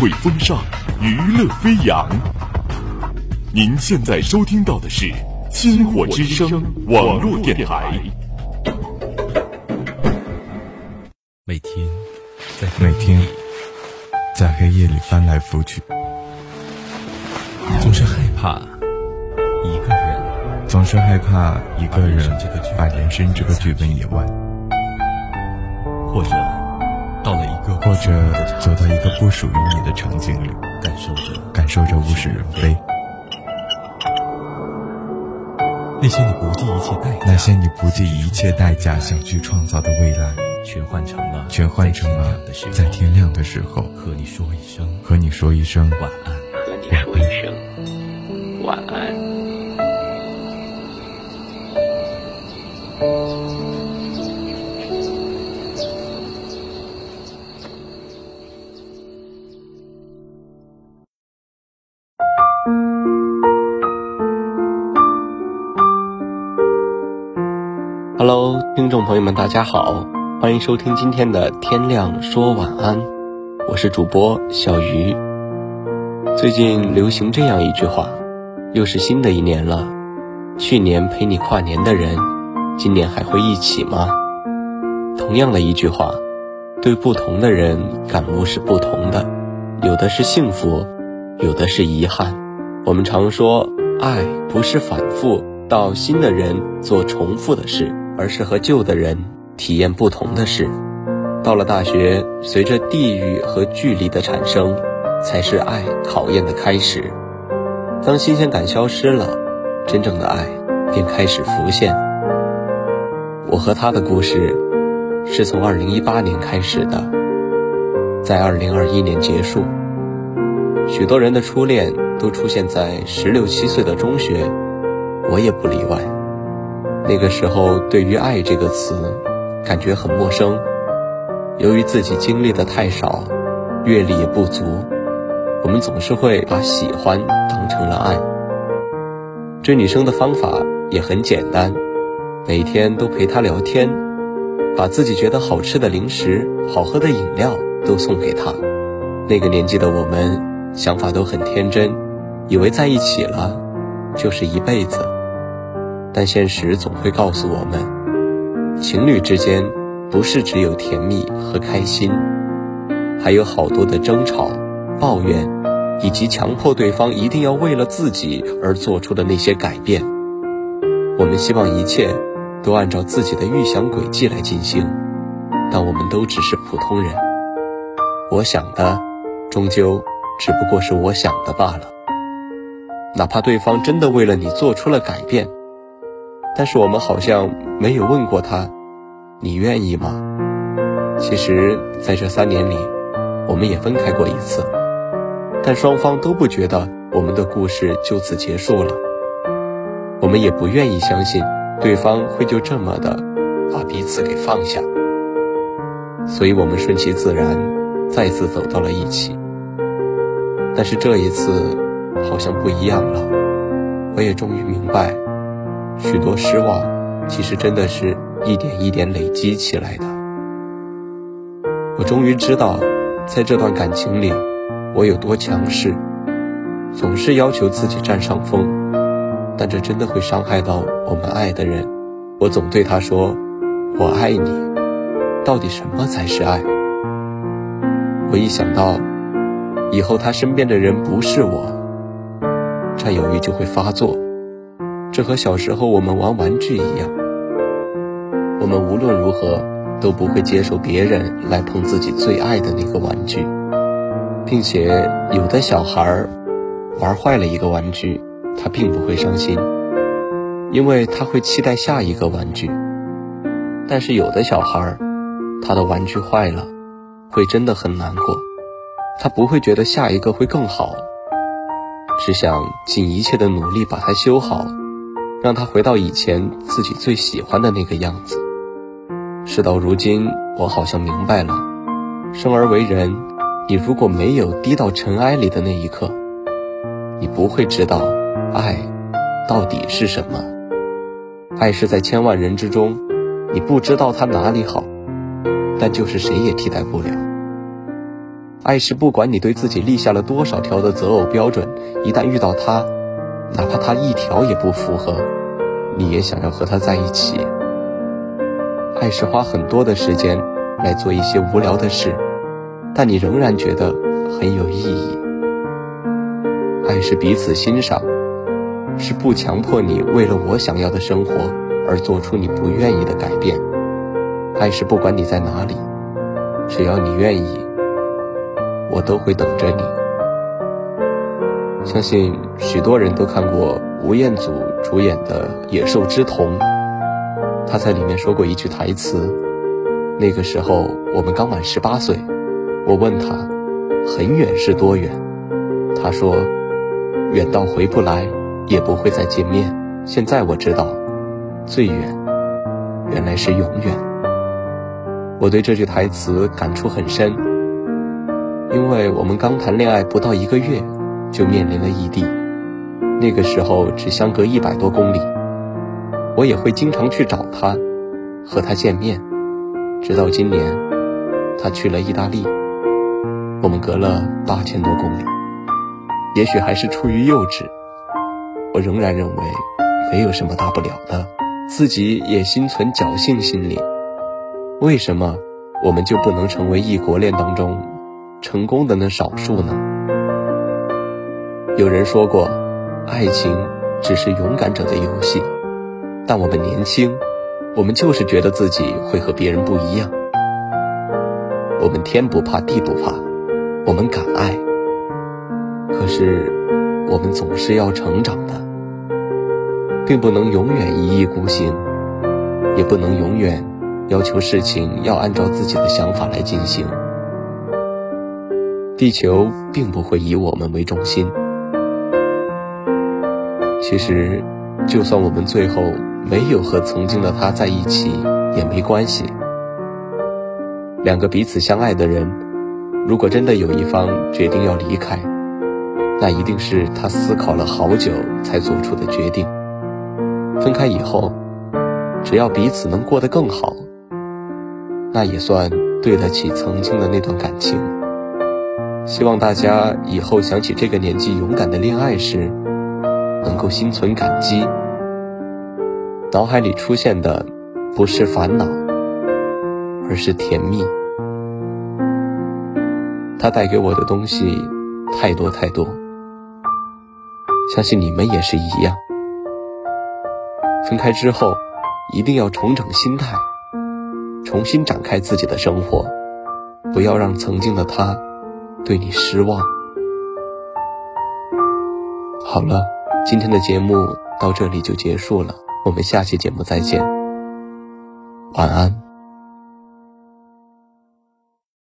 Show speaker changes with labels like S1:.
S1: 会风尚，娱乐飞扬。您现在收听到的是《星火之声》网络电台。
S2: 每天在
S3: 每天在黑夜里翻来覆去，
S2: 总是害怕一个人，
S3: 总是害怕一个人把人生这个剧本演完，
S2: 了一个
S3: 或者走到一个不属于你的场景里，
S2: 感受着
S3: 感受着物是人非。
S2: 那些你不计一切代价，
S3: 那些你不计一切代价想去创造的未来，
S2: 全换成了
S3: 全换成了在天亮的时候
S2: 和你说一声
S3: 和你说一声
S2: 晚安。
S4: 和你说一声晚安。
S5: 听众朋友们，大家好，欢迎收听今天的天亮说晚安，我是主播小鱼。最近流行这样一句话，又是新的一年了，去年陪你跨年的人，今年还会一起吗？同样的一句话，对不同的人感悟是不同的，有的是幸福，有的是遗憾。我们常说，爱不是反复到新的人做重复的事。而是和旧的人体验不同的事。到了大学，随着地域和距离的产生，才是爱考验的开始。当新鲜感消失了，真正的爱便开始浮现。我和他的故事，是从2018年开始的，在2021年结束。许多人的初恋都出现在十六七岁的中学，我也不例外。那个时候，对于“爱”这个词，感觉很陌生。由于自己经历的太少，阅历也不足，我们总是会把喜欢当成了爱。追女生的方法也很简单，每天都陪她聊天，把自己觉得好吃的零食、好喝的饮料都送给她。那个年纪的我们，想法都很天真，以为在一起了就是一辈子。但现实总会告诉我们，情侣之间不是只有甜蜜和开心，还有好多的争吵、抱怨，以及强迫对方一定要为了自己而做出的那些改变。我们希望一切都按照自己的预想轨迹来进行，但我们都只是普通人。我想的，终究只不过是我想的罢了。哪怕对方真的为了你做出了改变。但是我们好像没有问过他，你愿意吗？其实，在这三年里，我们也分开过一次，但双方都不觉得我们的故事就此结束了。我们也不愿意相信对方会就这么的把彼此给放下，所以我们顺其自然，再次走到了一起。但是这一次好像不一样了，我也终于明白。许多失望，其实真的是一点一点累积起来的。我终于知道，在这段感情里，我有多强势，总是要求自己占上风，但这真的会伤害到我们爱的人。我总对他说：“我爱你。”到底什么才是爱？我一想到以后他身边的人不是我，占有欲就会发作。这和小时候我们玩玩具一样，我们无论如何都不会接受别人来碰自己最爱的那个玩具，并且有的小孩玩坏了一个玩具，他并不会伤心，因为他会期待下一个玩具。但是有的小孩，他的玩具坏了，会真的很难过，他不会觉得下一个会更好，只想尽一切的努力把它修好。让他回到以前自己最喜欢的那个样子。事到如今，我好像明白了，生而为人，你如果没有低到尘埃里的那一刻，你不会知道爱到底是什么。爱是在千万人之中，你不知道它哪里好，但就是谁也替代不了。爱是不管你对自己立下了多少条的择偶标准，一旦遇到他，哪怕他一条也不符合，你也想要和他在一起。爱是花很多的时间来做一些无聊的事，但你仍然觉得很有意义。爱是彼此欣赏，是不强迫你为了我想要的生活而做出你不愿意的改变。爱是不管你在哪里，只要你愿意，我都会等着你。相信许多人都看过吴彦祖主演的《野兽之瞳》。他在里面说过一句台词，那个时候我们刚满十八岁，我问他，很远是多远？他说，远到回不来，也不会再见面。现在我知道，最远，原来是永远。我对这句台词感触很深，因为我们刚谈恋爱不到一个月，就面临了异地，那个时候只相隔一百多公里。我也会经常去找他，和他见面，直到今年，他去了意大利，我们隔了八千多公里。也许还是出于幼稚，我仍然认为没有什么大不了的，自己也心存侥幸心理。为什么我们就不能成为异国恋当中成功的那少数呢？有人说过，爱情只是勇敢者的游戏。但我们年轻，我们就是觉得自己会和别人不一样。我们天不怕地不怕，我们敢爱。可是，我们总是要成长的，并不能永远一意孤行，也不能永远要求事情要按照自己的想法来进行。地球并不会以我们为中心。其实，就算我们最后。没有和曾经的他在一起也没关系。两个彼此相爱的人，如果真的有一方决定要离开，那一定是他思考了好久才做出的决定。分开以后，只要彼此能过得更好，那也算对得起曾经的那段感情。希望大家以后想起这个年纪勇敢的恋爱时，能够心存感激。脑海里出现的不是烦恼，而是甜蜜。它带给我的东西太多太多，相信你们也是一样。分开之后，一定要重整心态，重新展开自己的生活，不要让曾经的他对你失望。好了，今天的节目到这里就结束了。我们下期节目再见，晚安。